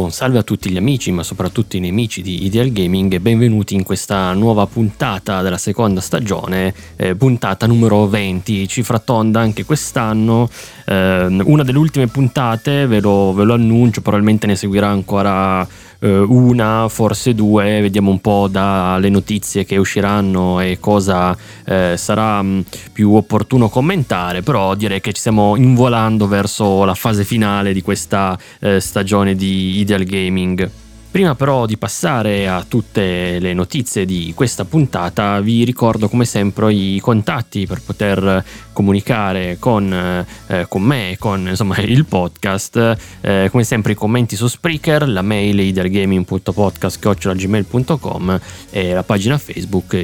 buon salve a tutti gli amici, ma soprattutto i nemici di Ideal Gaming e benvenuti in questa nuova puntata della seconda stagione, eh, puntata numero 20, cifra tonda anche quest'anno. Eh, una delle ultime puntate, ve lo, ve lo annuncio, probabilmente ne seguirà ancora una, forse due, vediamo un po' dalle notizie che usciranno e cosa eh, sarà mh, più opportuno commentare, però direi che ci stiamo involando verso la fase finale di questa eh, stagione di Ideal Gaming. Prima però di passare a tutte le notizie di questa puntata, vi ricordo come sempre i contatti per poter comunicare con, eh, con me e con insomma, il podcast. Eh, come sempre i commenti su Spreaker, la mail idealgaming.podcast.gmail.com e la pagina Facebook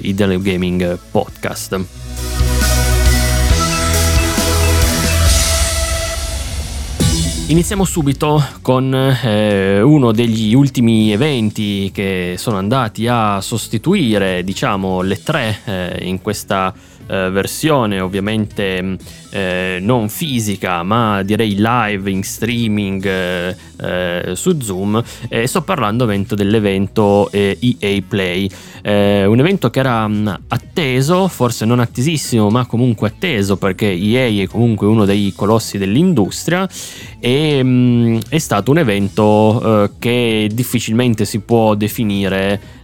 Gaming Podcast. Iniziamo subito con eh, uno degli ultimi eventi che sono andati a sostituire, diciamo, le tre eh, in questa eh, versione ovviamente eh, non fisica ma direi live in streaming eh, eh su Zoom e sto parlando ovviamente dell'evento EA eh, Play. Eh, un evento che era mh, mm, atteso forse non attesissimo ma comunque atteso perché EA è comunque uno dei colossi dell'industria e mh, mm, è stato un evento che difficilmente si può definire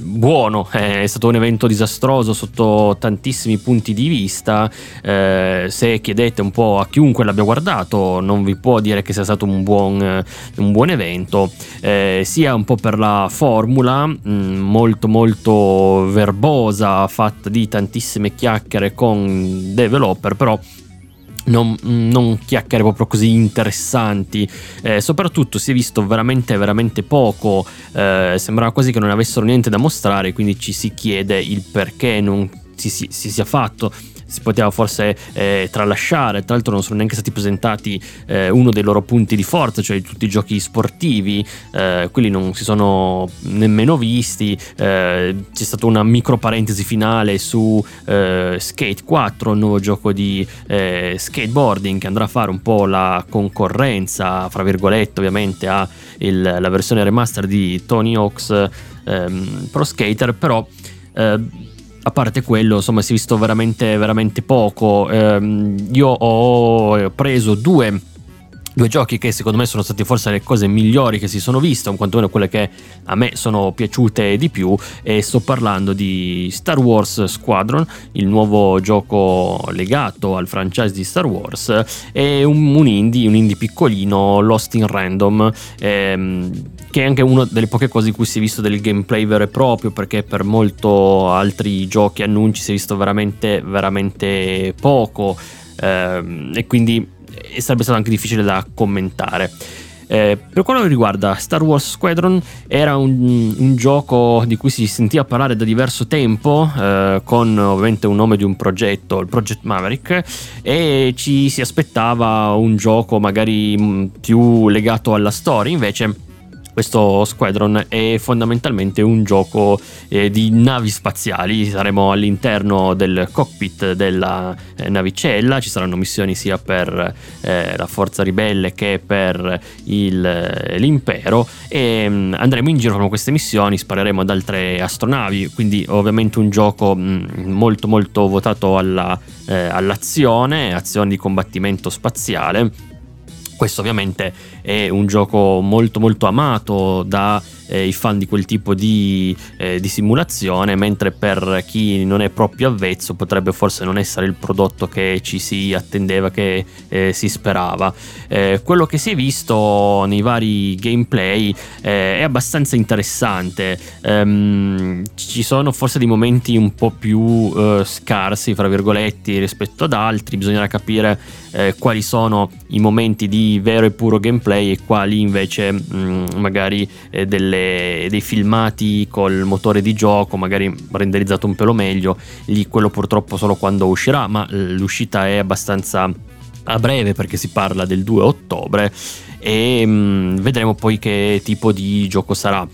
buono. È stato un evento disastroso sotto tantissimi punti di vista eh, se chiedete un po' a chiunque l'abbia guardato, non vi può dire che sia stato un buon, un buon evento, eh, sia un po' per la formula, mh, mm, molto molto verbosa, fatta di tantissime chiacchiere con developer, però non, non, chiacchiere proprio così interessanti. Eh, soprattutto si è visto veramente, veramente poco. Eh, sembrava quasi che non avessero niente da mostrare, quindi ci si chiede il perché non si, si, si sia fatto si poteva forse eh, tralasciare, tra l'altro non sono neanche stati presentati eh, uno dei loro punti di forza, cioè tutti i giochi sportivi, eh, quelli non si sono nemmeno visti, eh, c'è stata una micro parentesi finale su eh, Skate 4, il nuovo gioco di eh, skateboarding che andrà a fare un po' la concorrenza, fra virgolette ovviamente, a il, la versione remaster di Tony Hawk's ehm, Pro Skater, però a parte quello, insomma, si è visto veramente, veramente poco. Eh, io ho preso due due giochi che secondo me sono stati forse le cose migliori che si sono viste, o quantomeno quelle che a me sono piaciute di più, e sto parlando di Star Wars Squadron, il nuovo gioco legato al franchise di Star Wars, e un, un indie, un indie piccolino, Lost in Random, ehm, che è anche una delle poche cose in cui si è visto del gameplay vero e proprio, perché per molto altri giochi e annunci si è visto veramente, veramente poco. Ehm, e quindi e sarebbe stato anche difficile da commentare. Eh, per quello riguarda Star Wars Squadron era un, un, gioco di cui si sentiva parlare da diverso tempo eh, con ovviamente un nome di un progetto, il Project Maverick e ci si aspettava un gioco magari mm, più legato alla storia invece questo Squadron è fondamentalmente un gioco eh, di navi spaziali, saremo all'interno del cockpit della eh, navicella, ci saranno missioni sia per eh, la forza ribelle che per il, eh, l'impero. E mh, mm, andremo in giro con queste missioni, spareremo ad altre astronavi, quindi ovviamente un gioco mh, mm, molto molto votato alla, eh, all'azione, azione di combattimento spaziale. Questo ovviamente è un gioco molto molto amato da eh, fan di quel tipo di, eh, di, simulazione, mentre per chi non è proprio avvezzo potrebbe forse non essere il prodotto che ci si attendeva, che eh, si sperava. Eh, quello che si è visto nei vari gameplay eh, è abbastanza interessante. Um, ci sono forse dei momenti un po' più eh, scarsi, fra virgolette, rispetto ad altri, bisognerà capire quali sono i momenti di vero e puro gameplay e quali invece mh, mm, magari delle delle, dei filmati col motore di gioco, magari renderizzato un pelo meglio, lì quello purtroppo solo quando uscirà, ma l'uscita è abbastanza a breve perché si parla del 2 ottobre e mh, mm, vedremo poi che tipo di gioco sarà.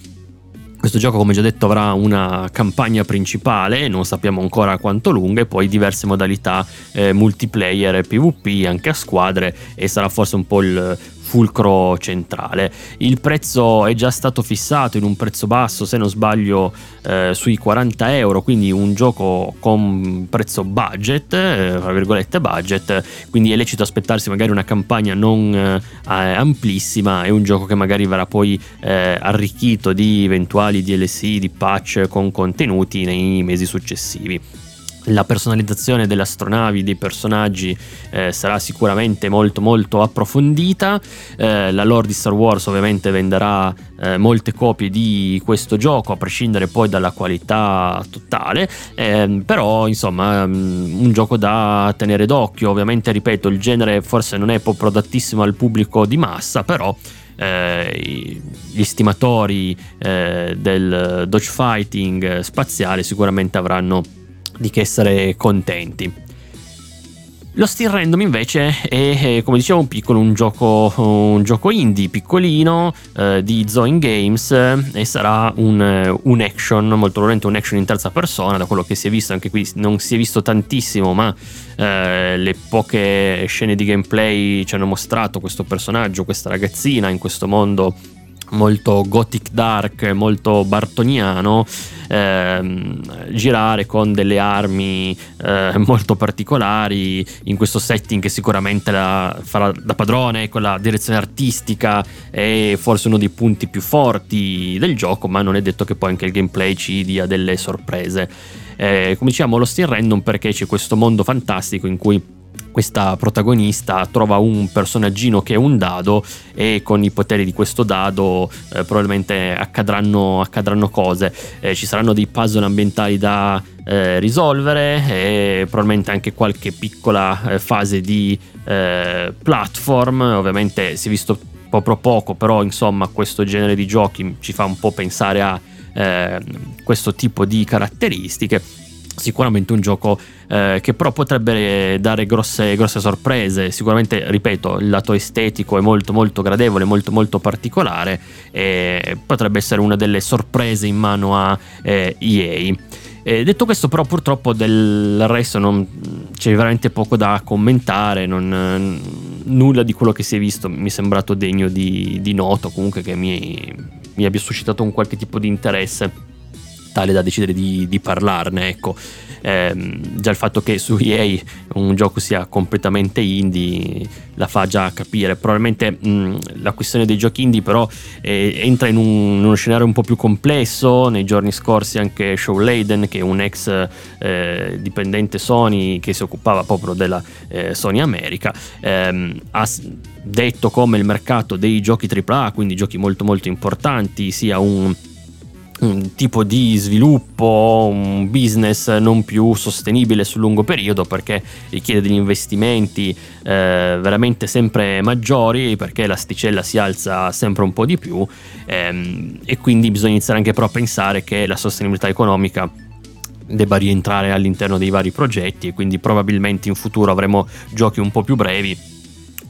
Questo gioco, come già detto, avrà una campagna principale, non sappiamo ancora quanto lunga, e poi diverse modalità eh, multiplayer PvP anche a squadre e sarà forse un po' il fulcro centrale. Il prezzo è già stato fissato in un prezzo basso, se non sbaglio, eh, sui 40 euro, quindi un gioco con prezzo budget, eh, tra virgolette budget, quindi è lecito aspettarsi magari una campagna non eh, amplissima e un gioco che magari verrà poi eh, arricchito di eventuali DLC, di patch con contenuti nei mesi successivi la personalizzazione delle astronavi, dei personaggi eh, sarà sicuramente molto molto approfondita, eh, la lore di Star Wars ovviamente venderà eh, molte copie di questo gioco a prescindere poi dalla qualità totale, ehm, però insomma um, un gioco da tenere d'occhio, ovviamente ripeto il genere forse non è proprio adattissimo al pubblico di massa, però eh, gli stimatori eh, del dodgefighting spaziale sicuramente avranno di che essere contenti. Lo Steel Random invece è, come dicevo, un piccolo, un gioco, un gioco indie piccolino eh, di Zoin Games e sarà un, un, action, molto probabilmente un action in terza persona, da quello che si è visto, anche qui non si è visto tantissimo, ma eh, le poche scene di gameplay ci hanno mostrato questo personaggio, questa ragazzina in questo mondo molto gothic dark, molto bartoniano, ehm, girare con delle armi eh, molto particolari in questo setting che sicuramente la, farà da padrone con la direzione artistica è forse uno dei punti più forti del gioco, ma non è detto che poi anche il gameplay ci dia delle sorprese. Eh, come diciamo, lo steam random perché c'è questo mondo fantastico in cui questa protagonista trova un personaggino che è un dado e con i poteri di questo dado eh, probabilmente accadranno, accadranno cose. Eh, ci saranno dei puzzle ambientali da eh, risolvere e probabilmente anche qualche piccola eh, fase di eh, platform. Ovviamente si è visto proprio poco, però insomma questo genere di giochi ci fa un po' pensare a eh, questo tipo di caratteristiche sicuramente un gioco eh, che però potrebbe dare grosse, grosse, sorprese sicuramente ripeto il lato estetico è molto molto gradevole molto molto particolare e potrebbe essere una delle sorprese in mano a eh, EA eh, detto questo, però, purtroppo del resto non, c'è veramente poco da commentare. Non, nulla di quello che si è visto mi è sembrato degno di, di noto, comunque che mi, mi abbia suscitato un qualche tipo di interesse tale da decidere di, di parlarne. Ecco. Eh, già il fatto che su EA un gioco sia completamente indie la fa già capire. Probabilmente mh, la questione dei giochi indie però eh, entra in, un, in, uno scenario un po' più complesso. Nei giorni scorsi anche Shaw Layden, che è un ex eh, dipendente Sony che si occupava proprio della eh, Sony America, ehm, ha detto come il mercato dei giochi AAA, quindi giochi molto molto importanti, sia un un tipo di sviluppo, un business non più sostenibile sul lungo periodo perché richiede degli investimenti eh, veramente sempre maggiori perché l'asticella si alza sempre un po' di più ehm, e quindi bisogna iniziare anche però a pensare che la sostenibilità economica debba rientrare all'interno dei vari progetti e quindi probabilmente in futuro avremo giochi un po' più brevi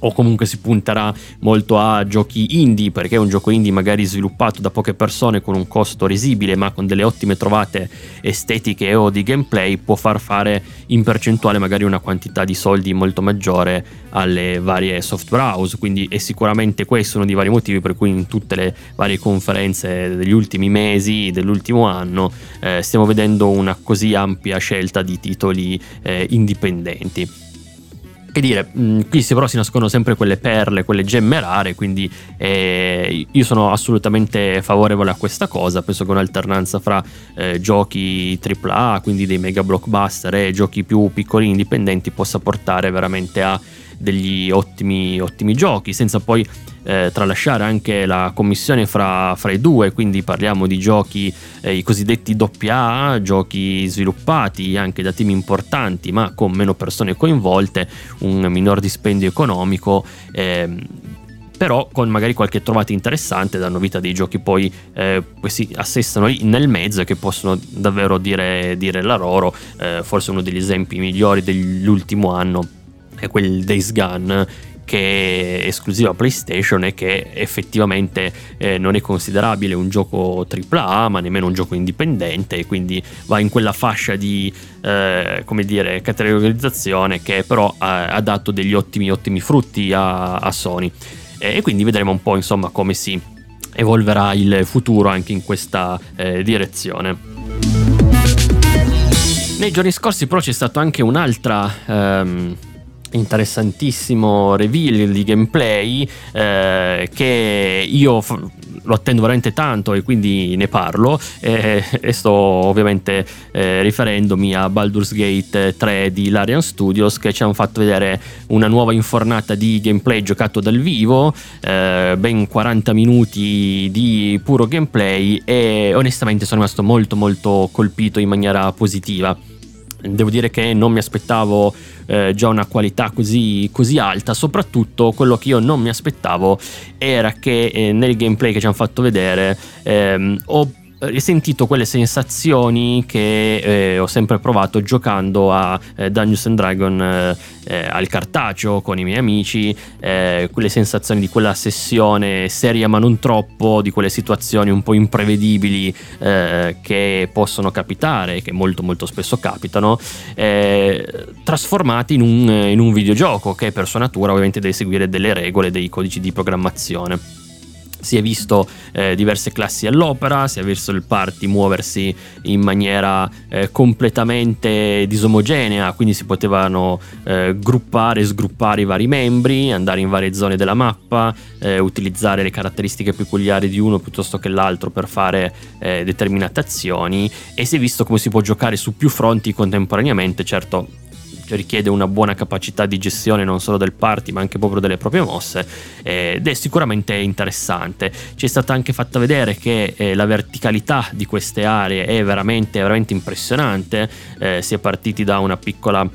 o comunque si punterà molto a giochi indie perché un gioco indie magari sviluppato da poche persone con un costo risibile ma con delle ottime trovate estetiche o di gameplay può far fare in percentuale magari una quantità di soldi molto maggiore alle varie software house. Quindi è sicuramente questo uno dei vari motivi per cui in tutte le varie conferenze degli ultimi mesi dell'ultimo anno eh, stiamo vedendo una così ampia scelta di titoli eh, indipendenti che dire, mh, qui però si nascondono sempre quelle perle, quelle gemme rare, quindi eh, io sono assolutamente favorevole a questa cosa, penso che un'alternanza fra eh, giochi AAA, quindi dei mega blockbuster e giochi più piccoli indipendenti possa portare veramente a degli ottimi, ottimi giochi, senza poi eh, tralasciare anche la commissione fra, fra, i due, quindi parliamo di giochi, eh, i cosiddetti AA, giochi sviluppati anche da team importanti ma con meno persone coinvolte, un minor dispendio economico. Eh, però con magari qualche trovata interessante danno vita a dei giochi poi eh, si assestano lì nel mezzo e che possono davvero dire, dire la loro. Eh, forse uno degli esempi migliori dell'ultimo anno è quel Days Gone che è esclusiva PlayStation e che effettivamente eh, non è considerabile un gioco AAA ma nemmeno un gioco indipendente quindi va in quella fascia di eh, come dire categorizzazione che però ha, ha, dato degli ottimi ottimi frutti a, a Sony e quindi vedremo un po' insomma come si evolverà il futuro anche in questa eh, direzione. Nei giorni scorsi però c'è stato anche un'altra ehm, interessantissimo reveal di gameplay eh, che io f- lo attendo veramente tanto e quindi ne parlo eh, e sto ovviamente eh, riferendomi a Baldur's Gate 3 di Larian Studios che ci hanno fatto vedere una nuova infornata di gameplay giocato dal vivo eh, ben 40 minuti di puro gameplay e onestamente sono rimasto molto molto colpito in maniera positiva devo dire che non mi aspettavo eh, già una qualità così, così, alta. Soprattutto quello che io non mi aspettavo era che eh, nel gameplay che ci hanno fatto vedere ehm, ho risentito quelle sensazioni che eh, ho sempre provato giocando a eh, Dungeons and Dragon eh, eh, al cartaceo con i miei amici, eh, quelle sensazioni di quella sessione seria ma non troppo, di quelle situazioni un po' imprevedibili eh, che possono capitare, che molto molto spesso capitano, trasformati in un, in un videogioco che per sua natura ovviamente deve seguire delle regole, dei codici di programmazione si è visto eh, diverse classi all'opera, si è visto il party muoversi in maniera eh, completamente disomogenea, quindi si potevano eh, gruppare e sgruppare i vari membri, andare in varie zone della mappa, eh, utilizzare le caratteristiche peculiari di uno piuttosto che l'altro per fare eh, determinate azioni e si è visto come si può giocare su più fronti contemporaneamente, certo richiede una buona capacità di gestione non solo del party ma anche proprio delle proprie mosse ed è sicuramente interessante. Ci è stata anche fatta vedere che eh, la verticalità di queste aree è veramente, veramente impressionante, eh, si è partiti da una piccola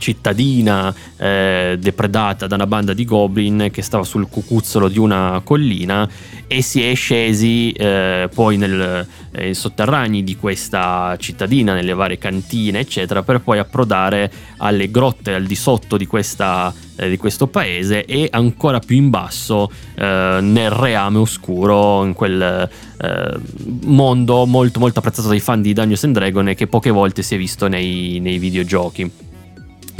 cittadina eh, depredata da una banda di goblin che stava sul cucuzzolo di una collina e si è scesi eh, poi nel, eh, sotterranei di questa cittadina, nelle varie cantine, eccetera, per poi approdare alle grotte al di sotto di, questa, eh, di questo paese e ancora più in basso eh, nel reame oscuro, in quel eh, mondo molto molto apprezzato dai fan di Dungeons and Dragons e che poche volte si è visto nei, nei videogiochi.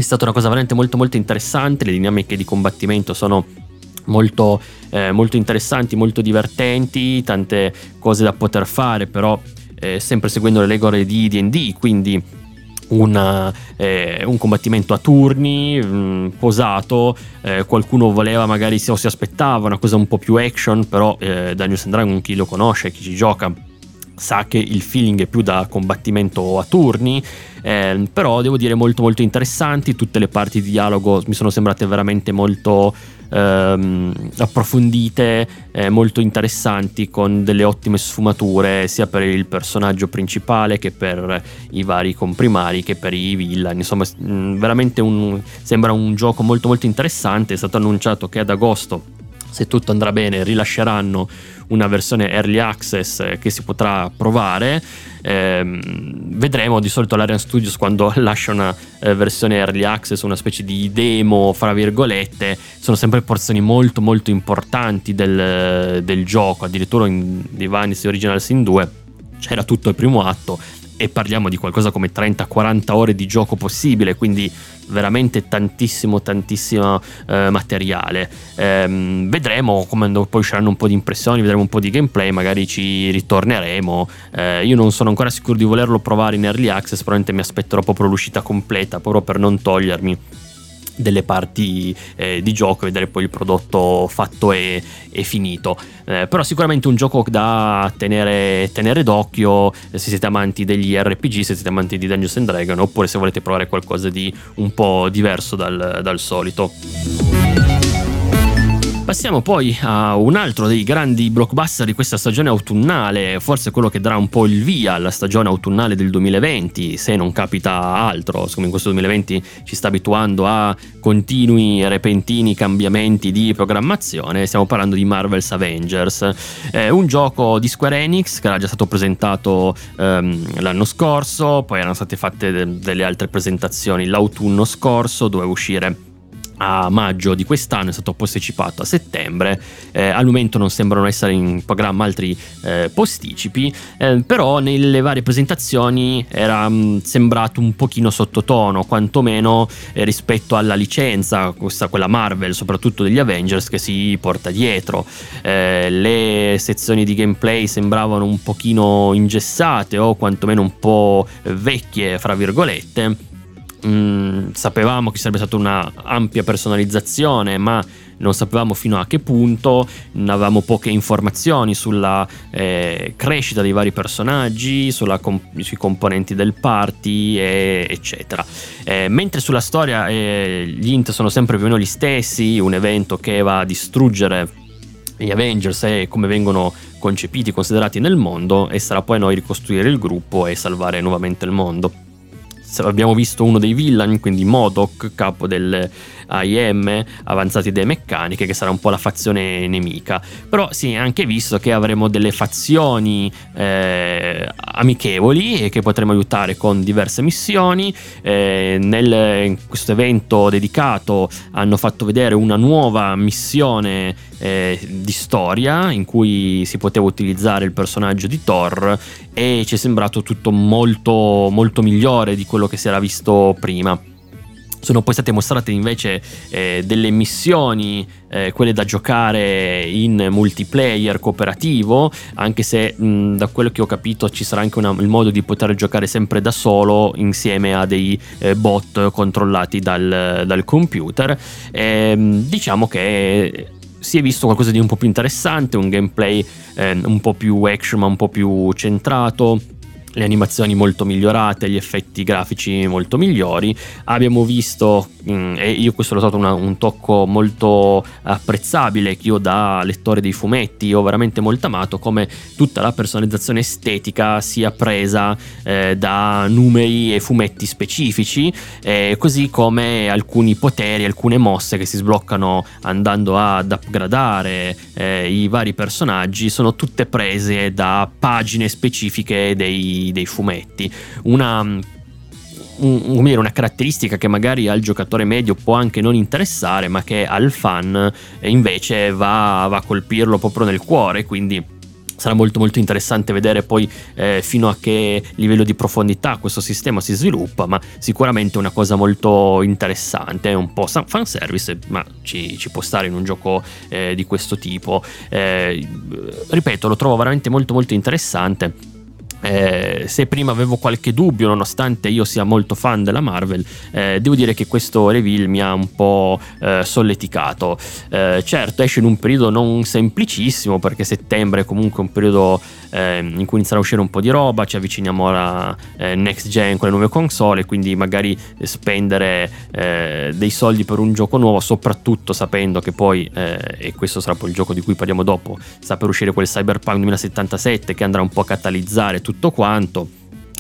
È stata una cosa veramente molto molto interessante, le dinamiche di combattimento sono molto, eh, molto interessanti, molto divertenti, tante cose da poter fare, però eh, sempre seguendo le regole di DD, quindi una, eh, un combattimento a turni, mh, mm, posato, eh, qualcuno voleva magari o si aspettava una cosa un po' più action, però eh, Daniel Dragon chi lo conosce, chi ci gioca sa che il feeling è più da combattimento a turni, eh, però devo dire molto molto interessanti, tutte le parti di dialogo mi sono sembrate veramente molto ehm, approfondite, eh, molto interessanti, con delle ottime sfumature sia per il personaggio principale che per i vari comprimari che per i villain, insomma mh, veramente un, sembra un gioco molto molto interessante, è stato annunciato che ad agosto se tutto andrà bene rilasceranno una versione early access che si potrà provare. Eh, vedremo di solito l'Arian Studios quando lascia una eh, versione early access, una specie di demo, fra virgolette, sono sempre porzioni molto molto importanti del, del gioco, addirittura in Divinity Original Sin 2 c'era tutto il primo atto e parliamo di qualcosa come 30-40 ore di gioco possibile, quindi veramente tantissimo, tantissimo eh, materiale. Ehm, vedremo come poi usciranno un po' di impressioni, vedremo un po' di gameplay, magari ci ritorneremo. Eh, io non sono ancora sicuro di volerlo provare in early access, probabilmente mi aspetterò proprio l'uscita completa, proprio per non togliermi delle parti eh, di gioco, vedere poi il prodotto fatto e, e finito. Eh, però sicuramente un gioco da tenere, tenere, d'occhio se siete amanti degli RPG, se siete amanti di Dungeons and Dragons, oppure se volete provare qualcosa di un po' diverso dal, dal solito. Passiamo poi a un altro dei grandi blockbuster di questa stagione autunnale, forse quello che darà un po' il via alla stagione autunnale del 2020, se non capita altro, siccome in questo 2020 ci sta abituando a continui repentini cambiamenti di programmazione, stiamo parlando di Marvel's Avengers, eh, un gioco di Square Enix che era già stato presentato ehm, l'anno scorso, poi erano state fatte de- delle altre presentazioni l'autunno scorso, doveva uscire a maggio di quest'anno, è stato posticipato a settembre, eh, al momento non sembrano essere in programma altri eh, posticipi, eh, però nelle varie presentazioni era mh, mm, sembrato un pochino sottotono, quantomeno eh, rispetto alla licenza, questa, quella Marvel, soprattutto degli Avengers, che si porta dietro. Eh, le sezioni di gameplay sembravano un pochino ingessate o quantomeno un po' vecchie, fra virgolette Mm, sapevamo che sarebbe stata una ampia personalizzazione, ma non sapevamo fino a che punto, avevamo poche informazioni sulla eh, crescita dei vari personaggi, comp- sui componenti del party, e, eccetera. Eh, mentre sulla storia eh, gli int sono sempre più o meno gli stessi, un evento che va a distruggere gli Avengers e come vengono concepiti, considerati nel mondo, e sarà poi a noi ricostruire il gruppo e salvare nuovamente il mondo abbiamo visto uno dei villain, quindi Modoc, capo del AIM, avanzati delle meccaniche, che sarà un po' la fazione nemica. Però si è anche visto che avremo delle fazioni eh, amichevoli e che potremo aiutare con diverse missioni. Eh, nel, in questo evento dedicato hanno fatto vedere una nuova missione eh, di storia in cui si poteva utilizzare il personaggio di Thor e ci è sembrato tutto molto, molto migliore di quello che si era visto prima sono poi state mostrate invece eh, delle missioni, eh, quelle da giocare in multiplayer cooperativo, anche se mh, da quello che ho capito ci sarà anche una, il modo di poter giocare sempre da solo insieme a dei eh, bot controllati dal, dal computer. Ehm, diciamo che si è visto qualcosa di un po' più interessante, un gameplay eh, un po' più action ma un po' più centrato le animazioni molto migliorate, gli effetti grafici molto migliori. Abbiamo visto, mm, e io questo l'ho trovato una, un tocco molto apprezzabile, che io da lettore dei fumetti ho veramente molto amato, come tutta la personalizzazione estetica sia presa eh, da numeri e fumetti specifici, eh, così come alcuni poteri, alcune mosse che si sbloccano andando ad upgradare eh, i vari personaggi, sono tutte prese da pagine specifiche dei dei, fumetti. Una un, una caratteristica che magari al giocatore medio può anche non interessare, ma che al fan invece va, va a colpirlo proprio nel cuore. Quindi sarà molto molto interessante vedere poi eh, fino a che livello di profondità questo sistema si sviluppa, ma sicuramente una cosa molto interessante, è un po' fanservice, ma ci, ci può stare in un gioco eh, di questo tipo. Eh, ripeto, lo trovo veramente molto molto interessante eh, se prima avevo qualche dubbio, nonostante io sia molto fan della Marvel, eh, devo dire che questo reveal mi ha un po' eh, solleticato. Eh, certo, esce in un periodo non semplicissimo, perché settembre è comunque un periodo ehm, in cui inizierà a uscire un po' di roba, ci avviciniamo alla eh, next gen con le nuove console, quindi magari spendere eh, dei soldi per un gioco nuovo, soprattutto sapendo che poi, e questo sarà poi il gioco di cui parliamo dopo, sta per uscire quel Cyberpunk 2077 che andrà un po' a catalizzare tutto quanto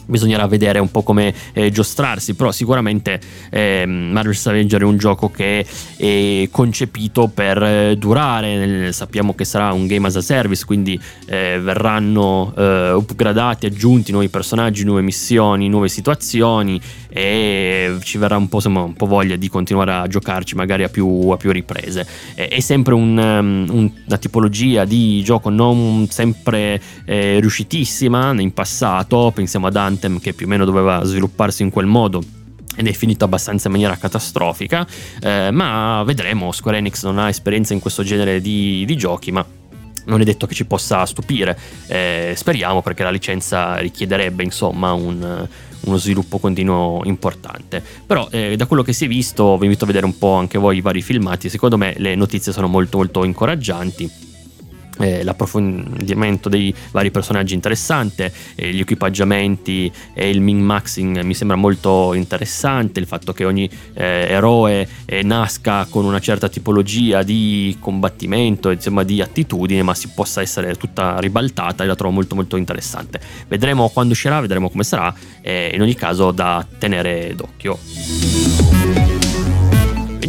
bisognerà vedere un po' come eh, giostrarsi, però sicuramente eh, Marvel's Avenger è un gioco che è concepito per eh, durare, sappiamo che sarà un game as a service, quindi eh, verranno eh, upgradati, aggiunti nuovi personaggi, nuove missioni, nuove situazioni e ci verrà un po', insomma, un po voglia di continuare a giocarci magari a più, a più riprese. è sempre un, um, una tipologia di gioco non sempre eh, riuscitissima in passato, pensiamo ad Anthem che più o meno doveva svilupparsi in quel modo ed è finito abbastanza in maniera catastrofica, eh, ma vedremo, Square Enix non ha esperienza in questo genere di, di giochi, ma non è detto che ci possa stupire. Eh, speriamo perché la licenza richiederebbe insomma un, uno sviluppo continuo importante. Però eh, da quello che si è visto, vi invito a vedere un po' anche voi i vari filmati, secondo me le notizie sono molto molto incoraggianti eh, l'approfondimento dei vari personaggi interessante, eh, gli equipaggiamenti e il min-maxing mi sembra molto interessante, il fatto che ogni eh, eroe eh, nasca con una certa tipologia di combattimento, insomma di attitudine, ma si possa essere tutta ribaltata e la trovo molto molto interessante. Vedremo quando uscirà, vedremo come sarà, in ogni caso da tenere d'occhio.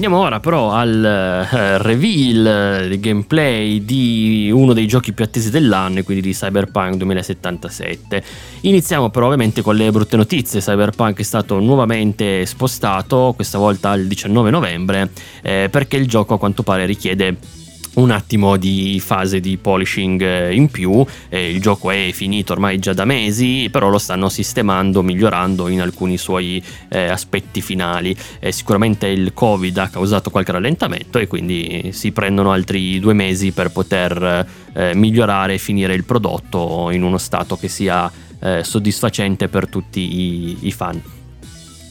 Andiamo ora però al uh, reveal di gameplay di uno dei giochi più attesi dell'anno, quindi di Cyberpunk 2077. Iniziamo però ovviamente con le brutte notizie. Cyberpunk è stato nuovamente spostato, questa volta al 19 novembre, eh, perché il gioco a quanto pare richiede un attimo di fase di polishing eh, in più. Eh, il gioco è finito ormai già da mesi, però lo stanno sistemando, migliorando in alcuni suoi eh, aspetti finali. Eh, sicuramente il Covid ha causato qualche rallentamento e quindi si prendono altri due mesi per poter eh, migliorare e finire il prodotto in uno stato che sia eh, soddisfacente per tutti i, i fan.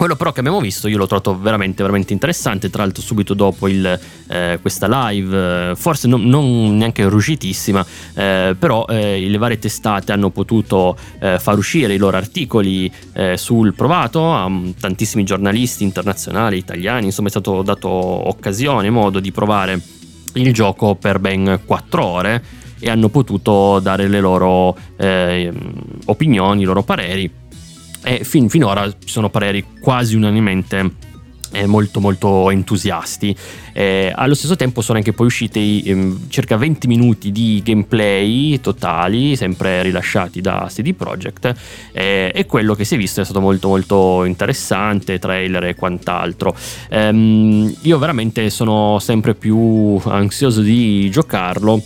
Quello però che abbiamo visto io l'ho trovato veramente, veramente interessante, tra l'altro subito dopo il, eh, questa live, eh, forse non, non, neanche riuscitissima, eh, però eh, le varie testate hanno potuto eh, far uscire i loro articoli eh, sul provato a tantissimi giornalisti internazionali, italiani, insomma è stato dato occasione, modo di provare il gioco per ben 4 ore e hanno potuto dare le loro opinioni, i loro pareri e fin, finora ci sono pareri quasi unanimemente eh, molto molto entusiasti. Eh, allo stesso tempo sono anche poi usciti eh, circa 20 minuti di gameplay totali, sempre rilasciati da CD Projekt eh, e quello che si è visto è stato molto molto interessante, trailer e quant'altro. Ehm, io veramente sono sempre più ansioso di giocarlo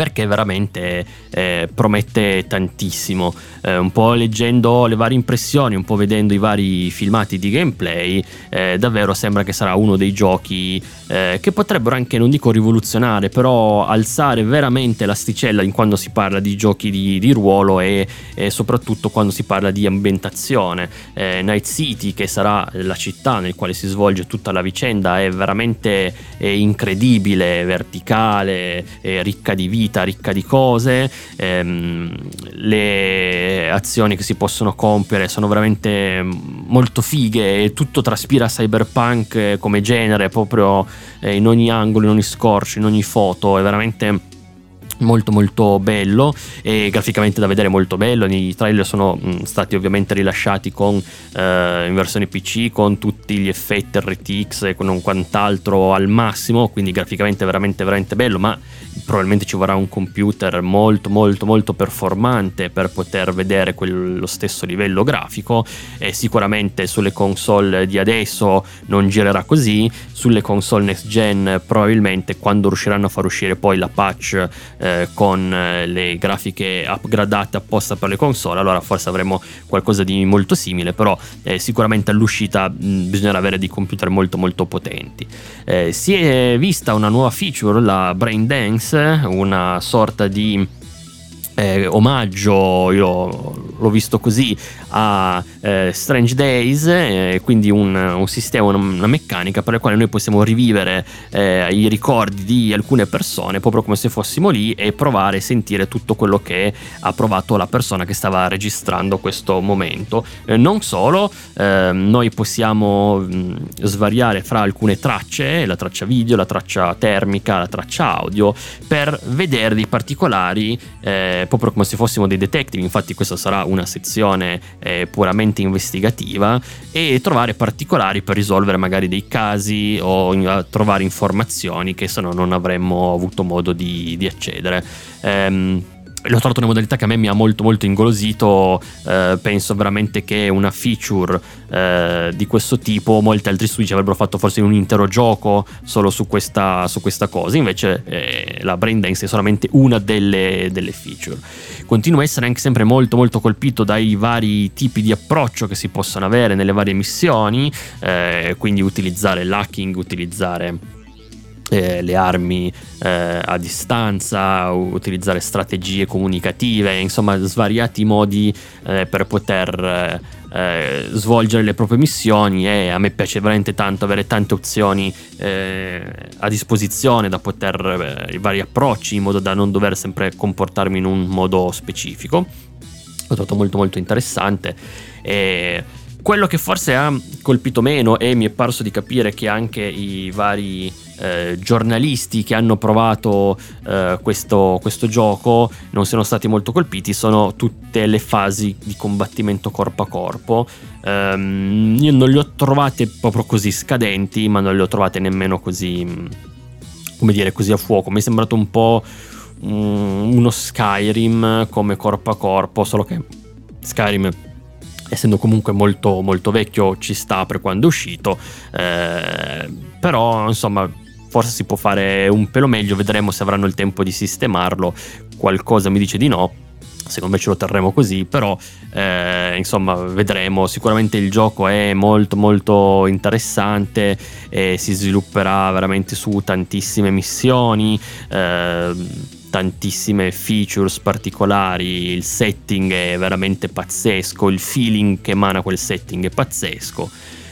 perché veramente eh, promette tantissimo. Eh, un po' leggendo le varie impressioni, un po' vedendo i vari filmati di gameplay, eh, davvero sembra che sarà uno dei giochi eh, che potrebbero anche, non dico rivoluzionare, però alzare veramente l'asticella in quando si parla di giochi di, di ruolo e, e, soprattutto quando si parla di ambientazione. Eh, Night City, che sarà la città nel quale si svolge tutta la vicenda, è veramente incredibile, verticale, ricca di vita vita ricca di cose, ehm, le azioni che si possono compiere sono veramente molto fighe e tutto traspira cyberpunk come genere proprio eh, in ogni angolo, in ogni scorcio, in ogni foto, è veramente molto molto bello e graficamente da vedere molto bello. I trailer sono mh, stati ovviamente rilasciati con, eh, in versione PC con tutti gli effetti RTX e con quant'altro al massimo quindi graficamente veramente veramente bello ma probabilmente ci vorrà un computer molto molto molto performante per poter vedere quello stesso livello grafico e sicuramente sulle console di adesso non girerà così. Sulle console next gen probabilmente quando riusciranno a far uscire poi la patch eh, con eh, le grafiche upgradate apposta per le console allora forse avremo qualcosa di molto simile però eh, sicuramente all'uscita mh, bisognerà avere dei computer molto molto potenti. Eh, si è vista una nuova feature la Brain Dance una sorta di eh, omaggio, io l'ho visto così, a eh, Strange Days, eh, quindi un, un, sistema, una meccanica per la quale noi possiamo rivivere eh, i ricordi di alcune persone proprio come se fossimo lì e provare e sentire tutto quello che ha provato la persona che stava registrando questo momento. Eh, non solo, ehm, noi possiamo mh, svariare fra alcune tracce, la traccia video, la traccia termica, la traccia audio, per vedere dei particolari eh, proprio come se fossimo dei detective, infatti questa sarà una sezione eh, puramente investigativa e trovare particolari per risolvere magari dei casi o in, trovare informazioni che se no non avremmo avuto modo di, di accedere. Ehm, l'ho trovato una modalità che a me mi ha molto molto ingolosito eh, penso veramente che una feature eh, di questo tipo molti altri studi avrebbero fatto forse un intero gioco solo su questa, su questa cosa. Invece eh, la brain dance è solamente una delle, delle, feature. Continuo a essere anche sempre molto molto colpito dai vari tipi di approccio che si possono avere nelle varie missioni eh, quindi utilizzare l'hacking utilizzare eh, le armi eh, a distanza, utilizzare strategie comunicative, insomma svariati modi eh, per poter eh, svolgere le proprie missioni e a me piace veramente tanto avere tante opzioni eh, a disposizione da poter, eh, i vari approcci in modo da non dover sempre comportarmi in un modo specifico. L'ho trovato molto molto interessante e quello che forse ha colpito meno e mi è parso di capire che anche i vari eh, giornalisti che hanno provato eh, questo, questo, gioco non siano stati molto colpiti sono tutte le fasi di combattimento corpo a corpo. Um, io non le ho trovate proprio così scadenti, ma non le ho trovate nemmeno così, come dire, così a fuoco. Mi è sembrato un po' um, uno Skyrim come corpo a corpo, solo che Skyrim essendo comunque molto, molto vecchio ci sta per quando è uscito eh, però insomma forse si può fare un pelo meglio, vedremo se avranno il tempo di sistemarlo, qualcosa mi dice di no, secondo me ce lo terremo così, però eh, insomma vedremo, sicuramente il gioco è molto molto interessante e si svilupperà veramente su tantissime missioni. Eh, tantissime features particolari, il setting è veramente pazzesco, il feeling che emana quel setting è pazzesco.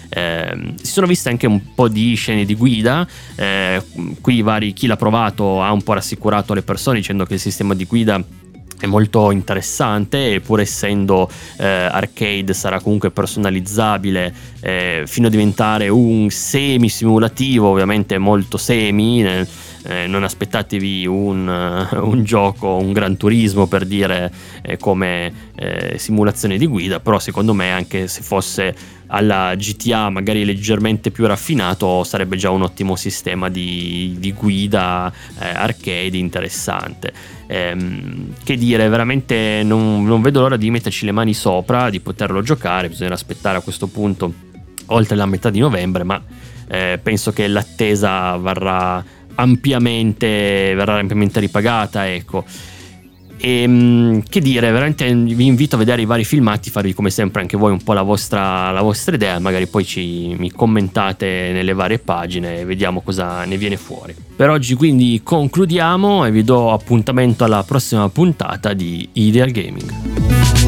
Eh, si sono viste anche un po' di scene di guida, eh, qui vari, chi l'ha provato ha un po' rassicurato le persone dicendo che il sistema di guida è molto interessante e pur essendo eh, arcade sarà comunque personalizzabile eh, fino a diventare un semi simulativo ovviamente molto semi nel, eh, non aspettatevi un, uh, un, gioco, un gran turismo per dire eh, come eh, simulazione di guida, però secondo me anche se fosse alla GTA magari leggermente più raffinato sarebbe già un ottimo sistema di, di guida eh, arcade interessante. Ehm, che dire, veramente non, non vedo l'ora di metterci le mani sopra, di poterlo giocare, bisognerà aspettare a questo punto oltre la metà di novembre, ma eh, penso che l'attesa varrà ampiamente, verrà ampiamente ripagata, ecco. E, ehm, che dire, veramente vi invito a vedere i vari filmati, farvi come sempre anche voi un po' la vostra, la vostra idea, magari poi ci, mi commentate nelle varie pagine e vediamo cosa ne viene fuori. Per oggi quindi concludiamo e vi do appuntamento alla prossima puntata di Ideal Gaming.